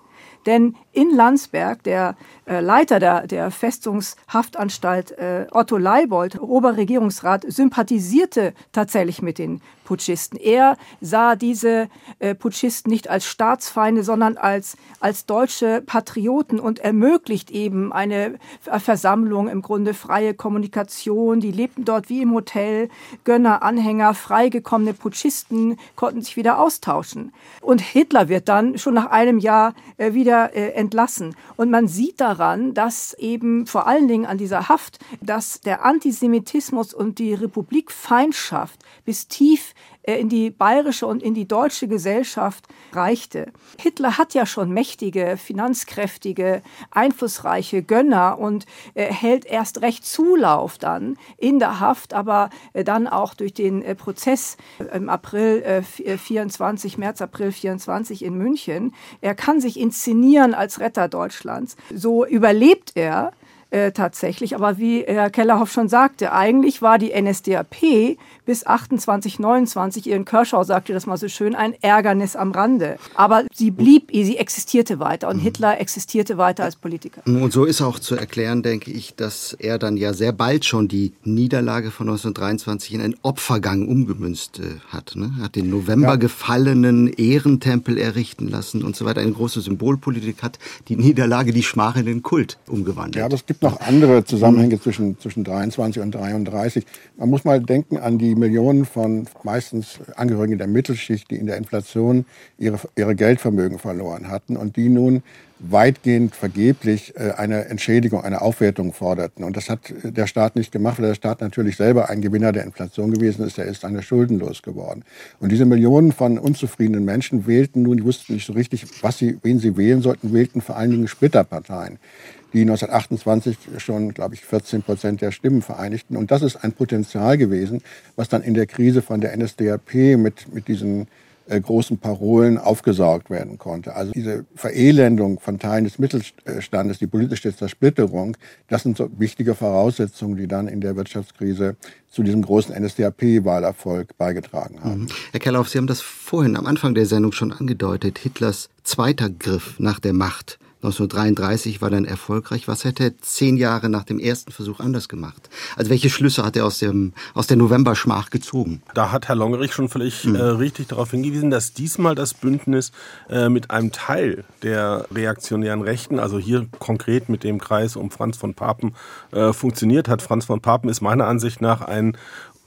Denn in Landsberg, der äh, Leiter der, der Festungshaftanstalt äh, Otto Leibold, Oberregierungsrat, sympathisierte tatsächlich mit den Putschisten. Er sah diese äh, Putschisten nicht als Staatsfeinde, sondern als, als deutsche Patrioten und ermöglicht eben eine Versammlung, im Grunde freie Kommunikation. Die lebten dort wie im Hotel. Gönner, Anhänger, freigekommene Putschisten konnten sich wieder austauschen. Und Hitler wird dann schon nach einem Jahr äh, wieder äh, entlassen. Und man sieht daran, dass eben vor allen Dingen an dieser Haft, dass der Antisemitismus und die Republikfeindschaft bis tief in die bayerische und in die deutsche Gesellschaft reichte. Hitler hat ja schon mächtige, finanzkräftige, einflussreiche Gönner und äh, hält erst recht Zulauf dann in der Haft, aber äh, dann auch durch den äh, Prozess äh, im April 24, März, April 24 in München. Er kann sich inszenieren als Retter Deutschlands. So überlebt er äh, tatsächlich. Aber wie Herr Kellerhoff schon sagte, eigentlich war die NSDAP bis 28, 29, Ihren Kirschau sagte das mal so schön, ein Ärgernis am Rande. Aber sie blieb, sie existierte weiter und mhm. Hitler existierte weiter als Politiker. Und so ist auch zu erklären, denke ich, dass er dann ja sehr bald schon die Niederlage von 1923 in einen Opfergang umgemünzt äh, hat. Ne? Hat den November ja. gefallenen Ehrentempel errichten lassen und so weiter. Eine große Symbolpolitik hat die Niederlage, die Schmach in den Kult umgewandelt. Ja, aber es gibt noch andere Zusammenhänge zwischen, zwischen 23 und 33. Man muss mal denken an die Millionen von meistens Angehörigen der Mittelschicht, die in der Inflation ihre, ihre Geldvermögen verloren hatten und die nun weitgehend vergeblich äh, eine Entschädigung, eine Aufwertung forderten. Und das hat der Staat nicht gemacht, weil der Staat natürlich selber ein Gewinner der Inflation gewesen ist. Er ist eine schuldenlos geworden. Und diese Millionen von unzufriedenen Menschen wählten nun, die wussten nicht so richtig, was sie, wen sie wählen sollten, wählten vor allen Dingen Splitterparteien die 1928 schon, glaube ich, 14 Prozent der Stimmen vereinigten. Und das ist ein Potenzial gewesen, was dann in der Krise von der NSDAP mit, mit diesen äh, großen Parolen aufgesaugt werden konnte. Also diese Verelendung von Teilen des Mittelstandes, die politische Zersplitterung, das sind so wichtige Voraussetzungen, die dann in der Wirtschaftskrise zu diesem großen NSDAP-Wahlerfolg beigetragen haben. Mhm. Herr Kelloff, Sie haben das vorhin am Anfang der Sendung schon angedeutet. Hitlers zweiter Griff nach der Macht 1933 war dann erfolgreich. Was hätte er zehn Jahre nach dem ersten Versuch anders gemacht? Also welche Schlüsse hat er aus, dem, aus der Novemberschmach gezogen? Da hat Herr Longerich schon völlig mhm. äh, richtig darauf hingewiesen, dass diesmal das Bündnis äh, mit einem Teil der reaktionären Rechten, also hier konkret mit dem Kreis um Franz von Papen, äh, funktioniert hat. Franz von Papen ist meiner Ansicht nach ein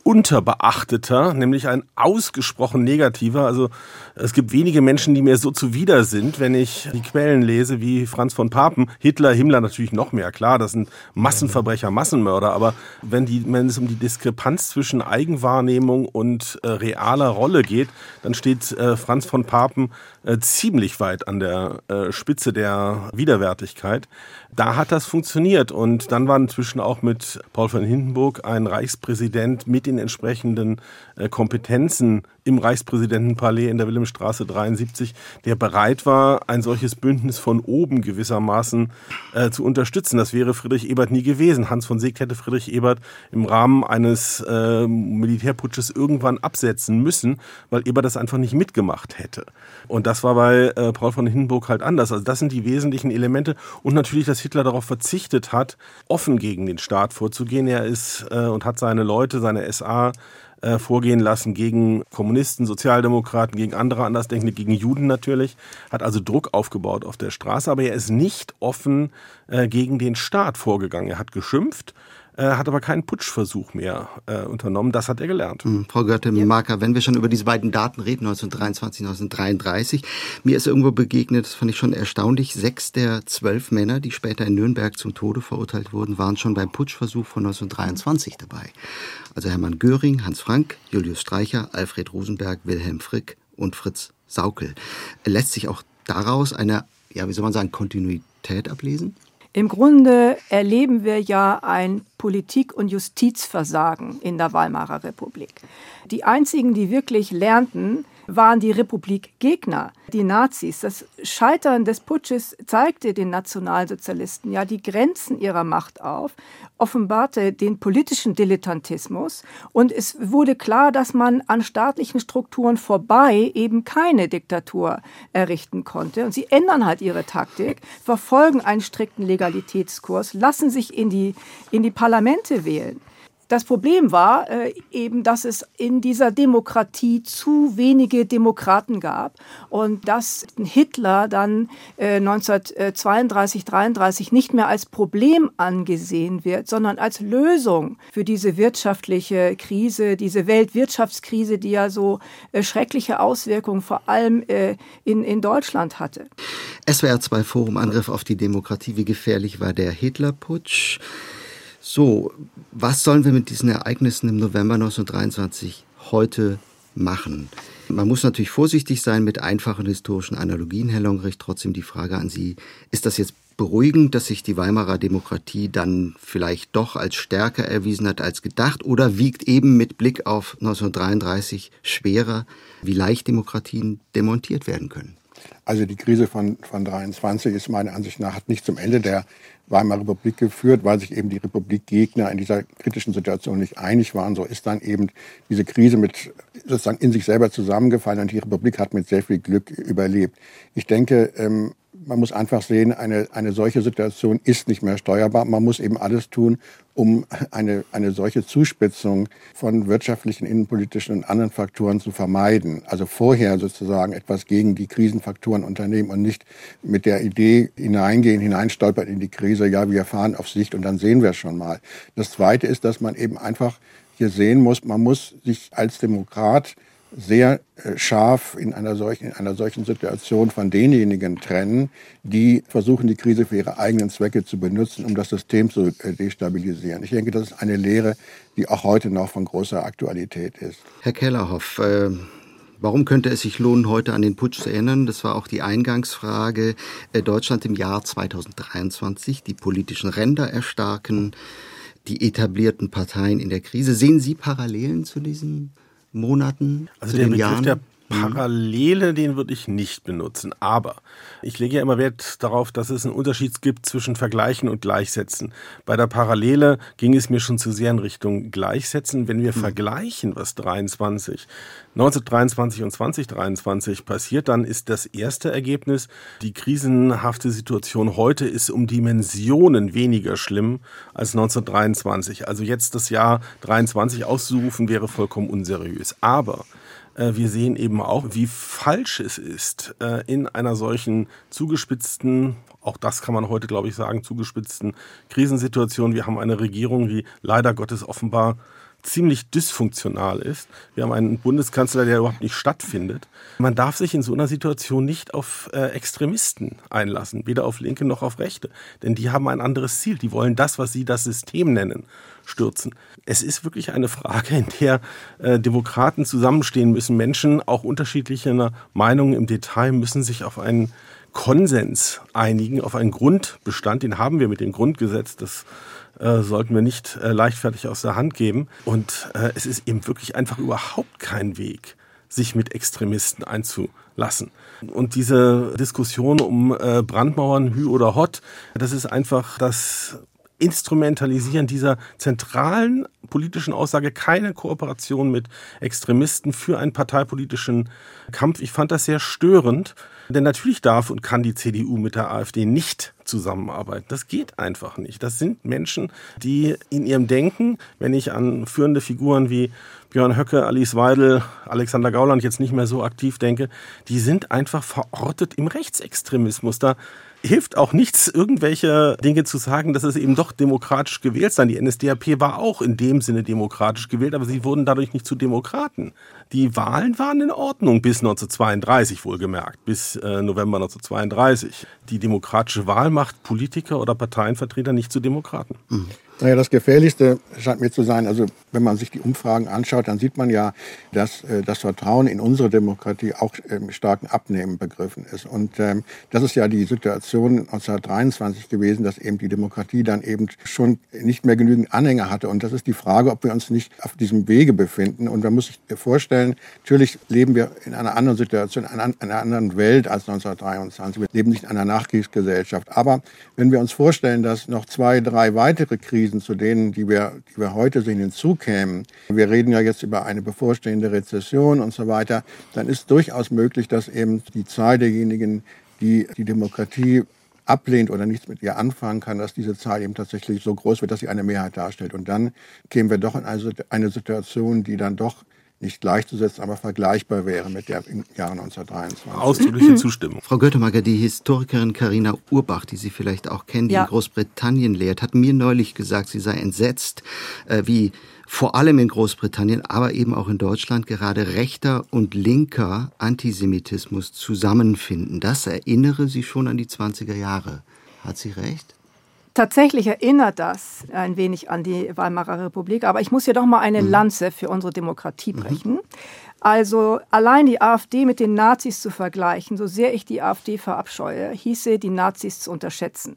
unterbeachteter, nämlich ein ausgesprochen negativer. Also es gibt wenige Menschen, die mir so zuwider sind, wenn ich die Quellen lese wie Franz von Papen. Hitler, Himmler natürlich noch mehr, klar, das sind Massenverbrecher, Massenmörder, aber wenn, die, wenn es um die Diskrepanz zwischen Eigenwahrnehmung und äh, realer Rolle geht, dann steht äh, Franz von Papen äh, ziemlich weit an der äh, Spitze der Widerwärtigkeit. Da hat das funktioniert und dann war inzwischen auch mit Paul von Hindenburg ein Reichspräsident mit den entsprechenden äh, Kompetenzen im Reichspräsidentenpalais in der Wilhelmstraße 73, der bereit war, ein solches Bündnis von oben gewissermaßen äh, zu unterstützen. Das wäre Friedrich Ebert nie gewesen. Hans von Seeckt hätte Friedrich Ebert im Rahmen eines äh, Militärputsches irgendwann absetzen müssen, weil Ebert das einfach nicht mitgemacht hätte. Und das war bei äh, Paul von Hindenburg halt anders. Also das sind die wesentlichen Elemente. Und natürlich, dass Hitler darauf verzichtet hat, offen gegen den Staat vorzugehen. Er ist äh, und hat seine Leute, seine SA äh, vorgehen lassen gegen Kommunisten, Sozialdemokraten, gegen andere Andersdenkende, gegen Juden natürlich, hat also Druck aufgebaut auf der Straße, aber er ist nicht offen äh, gegen den Staat vorgegangen. Er hat geschimpft, hat aber keinen Putschversuch mehr äh, unternommen. Das hat er gelernt. Mhm, Frau Görte-Marker, wenn wir schon über diese beiden Daten reden, 1923, 1933, mir ist irgendwo begegnet, das fand ich schon erstaunlich, sechs der zwölf Männer, die später in Nürnberg zum Tode verurteilt wurden, waren schon beim Putschversuch von 1923 dabei. Also Hermann Göring, Hans Frank, Julius Streicher, Alfred Rosenberg, Wilhelm Frick und Fritz Saukel. Lässt sich auch daraus eine, ja, wie soll man sagen, Kontinuität ablesen? Im Grunde erleben wir ja ein Politik- und Justizversagen in der Weimarer Republik. Die einzigen, die wirklich lernten, waren die Republikgegner, die Nazis. Das Scheitern des Putsches zeigte den Nationalsozialisten ja die Grenzen ihrer Macht auf, offenbarte den politischen Dilettantismus und es wurde klar, dass man an staatlichen Strukturen vorbei eben keine Diktatur errichten konnte. Und sie ändern halt ihre Taktik, verfolgen einen strikten Legalitätskurs, lassen sich in die, in die Parlamente wählen. Das Problem war äh, eben, dass es in dieser Demokratie zu wenige Demokraten gab und dass Hitler dann äh, 1932, 33 nicht mehr als Problem angesehen wird, sondern als Lösung für diese wirtschaftliche Krise, diese Weltwirtschaftskrise, die ja so äh, schreckliche Auswirkungen vor allem äh, in, in Deutschland hatte. SWR 2 Forum Angriff auf die Demokratie. Wie gefährlich war der Hitlerputsch? So, was sollen wir mit diesen Ereignissen im November 1923 heute machen? Man muss natürlich vorsichtig sein mit einfachen historischen Analogien, Herr Longrich. Trotzdem die Frage an Sie, ist das jetzt beruhigend, dass sich die Weimarer Demokratie dann vielleicht doch als stärker erwiesen hat als gedacht oder wiegt eben mit Blick auf 1933 schwerer, wie leicht Demokratien demontiert werden können? Also die Krise von, von 23 ist meiner Ansicht nach hat nicht zum Ende der Weimarer Republik geführt, weil sich eben die Republikgegner in dieser kritischen Situation nicht einig waren. So ist dann eben diese Krise mit sozusagen in sich selber zusammengefallen und die Republik hat mit sehr viel Glück überlebt. Ich denke, ähm, man muss einfach sehen, eine, eine solche Situation ist nicht mehr steuerbar. Man muss eben alles tun, um eine, eine solche Zuspitzung von wirtschaftlichen, innenpolitischen und anderen Faktoren zu vermeiden. Also vorher sozusagen etwas gegen die Krisenfaktoren unternehmen und nicht mit der Idee hineingehen, hineinstolpern in die Krise, ja, wir fahren auf Sicht und dann sehen wir schon mal. Das Zweite ist, dass man eben einfach hier sehen muss, man muss sich als Demokrat sehr äh, scharf in einer solchen, in einer solchen Situation von denjenigen trennen, die versuchen, die Krise für ihre eigenen Zwecke zu benutzen, um das System zu äh, destabilisieren. Ich denke, das ist eine Lehre, die auch heute noch von großer Aktualität ist. Herr Kellerhoff, äh, warum könnte es sich lohnen, heute an den Putsch zu erinnern? Das war auch die Eingangsfrage. Deutschland im Jahr 2023, die politischen Ränder erstarken, die etablierten Parteien in der Krise. Sehen Sie Parallelen zu diesem Monaten, also zu den Jahren? Parallele, den würde ich nicht benutzen. Aber ich lege ja immer Wert darauf, dass es einen Unterschied gibt zwischen Vergleichen und Gleichsetzen. Bei der Parallele ging es mir schon zu sehr in Richtung Gleichsetzen. Wenn wir Hm. vergleichen, was 23, 1923 und 2023 passiert, dann ist das erste Ergebnis, die krisenhafte Situation heute ist um Dimensionen weniger schlimm als 1923. Also jetzt das Jahr 23 auszurufen wäre vollkommen unseriös. Aber wir sehen eben auch, wie falsch es ist, äh, in einer solchen zugespitzten, auch das kann man heute, glaube ich, sagen, zugespitzten Krisensituation. Wir haben eine Regierung, die leider Gottes offenbar ziemlich dysfunktional ist. Wir haben einen Bundeskanzler, der überhaupt nicht stattfindet. Man darf sich in so einer Situation nicht auf äh, Extremisten einlassen, weder auf Linke noch auf Rechte. Denn die haben ein anderes Ziel. Die wollen das, was sie das System nennen, stürzen. Es ist wirklich eine Frage, in der äh, Demokraten zusammenstehen müssen. Menschen auch unterschiedlicher Meinungen im Detail müssen sich auf einen Konsens einigen, auf einen Grundbestand. Den haben wir mit dem Grundgesetz. Das äh, sollten wir nicht äh, leichtfertig aus der Hand geben. Und äh, es ist eben wirklich einfach überhaupt kein Weg, sich mit Extremisten einzulassen. Und diese Diskussion um äh, Brandmauern, Hü oder Hot, das ist einfach das Instrumentalisieren dieser zentralen politischen Aussage keine Kooperation mit Extremisten für einen parteipolitischen Kampf. Ich fand das sehr störend, denn natürlich darf und kann die CDU mit der AfD nicht zusammenarbeiten. Das geht einfach nicht. Das sind Menschen, die in ihrem Denken, wenn ich an führende Figuren wie Björn Höcke, Alice Weidel, Alexander Gauland jetzt nicht mehr so aktiv denke, die sind einfach verortet im Rechtsextremismus. Da hilft auch nichts, irgendwelche Dinge zu sagen, dass es eben doch demokratisch gewählt sein. Die NSDAP war auch in dem Sinne demokratisch gewählt, aber sie wurden dadurch nicht zu Demokraten. Die Wahlen waren in Ordnung bis 1932 wohlgemerkt, bis äh, November 1932. Die demokratische Wahl macht Politiker oder Parteienvertreter nicht zu Demokraten. Mhm. Naja, das Gefährlichste scheint mir zu sein, also wenn man sich die Umfragen anschaut, dann sieht man ja, dass äh, das Vertrauen in unsere Demokratie auch ähm, starken Abnehmen begriffen ist. Und ähm, das ist ja die Situation 1923 gewesen, dass eben die Demokratie dann eben schon nicht mehr genügend Anhänger hatte. Und das ist die Frage, ob wir uns nicht auf diesem Wege befinden. Und man muss sich vorstellen, natürlich leben wir in einer anderen Situation, in einer anderen Welt als 1923. Wir leben nicht in einer Nachkriegsgesellschaft. Aber wenn wir uns vorstellen, dass noch zwei, drei weitere Krisen Krisen zu denen, die wir, die wir heute sehen, hinzukämen, wir reden ja jetzt über eine bevorstehende Rezession und so weiter, dann ist durchaus möglich, dass eben die Zahl derjenigen, die die Demokratie ablehnt oder nichts mit ihr anfangen kann, dass diese Zahl eben tatsächlich so groß wird, dass sie eine Mehrheit darstellt. Und dann kämen wir doch in eine Situation, die dann doch nicht gleichzusetzen, aber vergleichbar wäre mit der im Jahr 1923. Ausdrückliche Zustimmung. Frau Göttemagger, die Historikerin Karina Urbach, die Sie vielleicht auch kennen, die ja. in Großbritannien lehrt, hat mir neulich gesagt, sie sei entsetzt, äh, wie vor allem in Großbritannien, aber eben auch in Deutschland gerade rechter und linker Antisemitismus zusammenfinden. Das erinnere sie schon an die 20er Jahre. Hat sie recht? Tatsächlich erinnert das ein wenig an die Weimarer Republik, aber ich muss hier doch mal eine mhm. Lanze für unsere Demokratie mhm. brechen. Mhm. Also allein die AfD mit den Nazis zu vergleichen, so sehr ich die AfD verabscheue, hieße, die Nazis zu unterschätzen.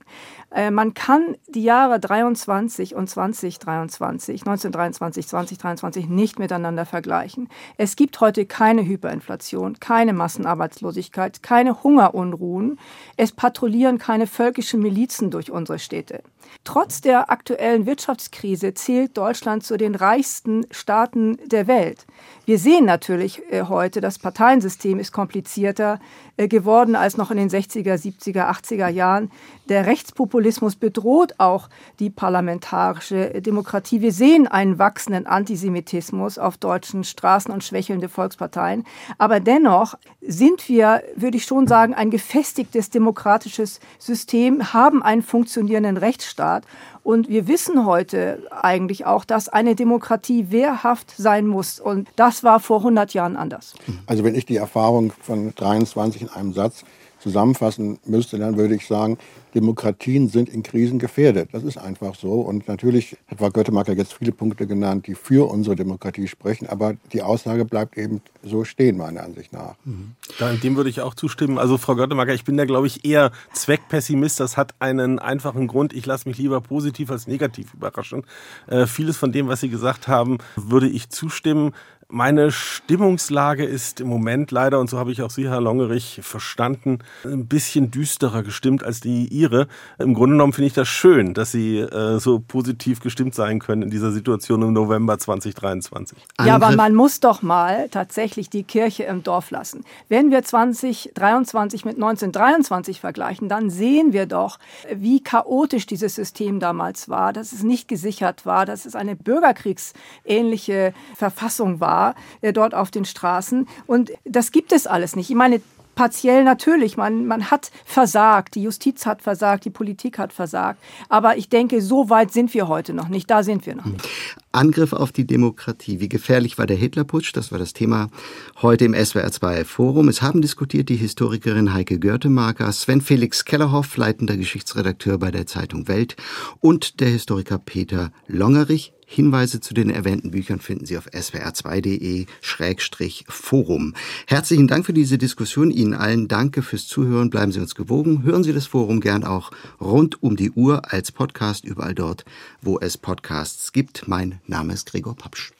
Äh, man kann die Jahre 23 und 2023, 1923, 2023 nicht miteinander vergleichen. Es gibt heute keine Hyperinflation, keine Massenarbeitslosigkeit, keine Hungerunruhen. Es patrouillieren keine völkischen Milizen durch unsere Städte. Trotz der aktuellen Wirtschaftskrise zählt Deutschland zu den reichsten Staaten der Welt. Wir sehen natürlich äh, heute, das Parteiensystem ist komplizierter äh, geworden als noch in den 60er, 70er, 80er Jahren. Der Rechtspopulismus bedroht auch die parlamentarische Demokratie. Wir sehen einen wachsenden Antisemitismus auf deutschen Straßen und schwächelnde Volksparteien. Aber dennoch sind wir, würde ich schon sagen, ein gefestigtes demokratisches System, haben einen funktionierenden Rechtsstaat. Und wir wissen heute eigentlich auch, dass eine Demokratie wehrhaft sein muss. Und das war vor 100 Jahren anders. Also wenn ich die Erfahrung von 23 in einem Satz zusammenfassen müsste, dann würde ich sagen, Demokratien sind in Krisen gefährdet. Das ist einfach so. Und natürlich hat Frau Göttemacher jetzt viele Punkte genannt, die für unsere Demokratie sprechen. Aber die Aussage bleibt eben so stehen, meiner Ansicht nach. Mhm. Dem würde ich auch zustimmen. Also Frau Göttemacher, ich bin da, glaube ich, eher Zweckpessimist. Das hat einen einfachen Grund. Ich lasse mich lieber positiv als negativ überraschen. Äh, vieles von dem, was Sie gesagt haben, würde ich zustimmen. Meine Stimmungslage ist im Moment leider, und so habe ich auch Sie, Herr Longerich, verstanden, ein bisschen düsterer gestimmt als die Ihre. Im Grunde genommen finde ich das schön, dass Sie äh, so positiv gestimmt sein können in dieser Situation im November 2023. Ja, aber man muss doch mal tatsächlich die Kirche im Dorf lassen. Wenn wir 2023 mit 1923 vergleichen, dann sehen wir doch, wie chaotisch dieses System damals war, dass es nicht gesichert war, dass es eine bürgerkriegsähnliche Verfassung war war, äh, dort auf den Straßen. Und das gibt es alles nicht. Ich meine, partiell natürlich. Man, man hat versagt, die Justiz hat versagt, die Politik hat versagt. Aber ich denke, so weit sind wir heute noch nicht. Da sind wir noch nicht. Angriff auf die Demokratie. Wie gefährlich war der Hitlerputsch? Das war das Thema heute im SWR2 Forum. Es haben diskutiert die Historikerin Heike Görtemarker, Sven Felix Kellerhoff, leitender Geschichtsredakteur bei der Zeitung Welt und der Historiker Peter Longerich. Hinweise zu den erwähnten Büchern finden Sie auf swr2.de-forum. Herzlichen Dank für diese Diskussion. Ihnen allen danke fürs Zuhören. Bleiben Sie uns gewogen. Hören Sie das Forum gern auch rund um die Uhr als Podcast überall dort, wo es Podcasts gibt. Mein Name ist Gregor Papsch.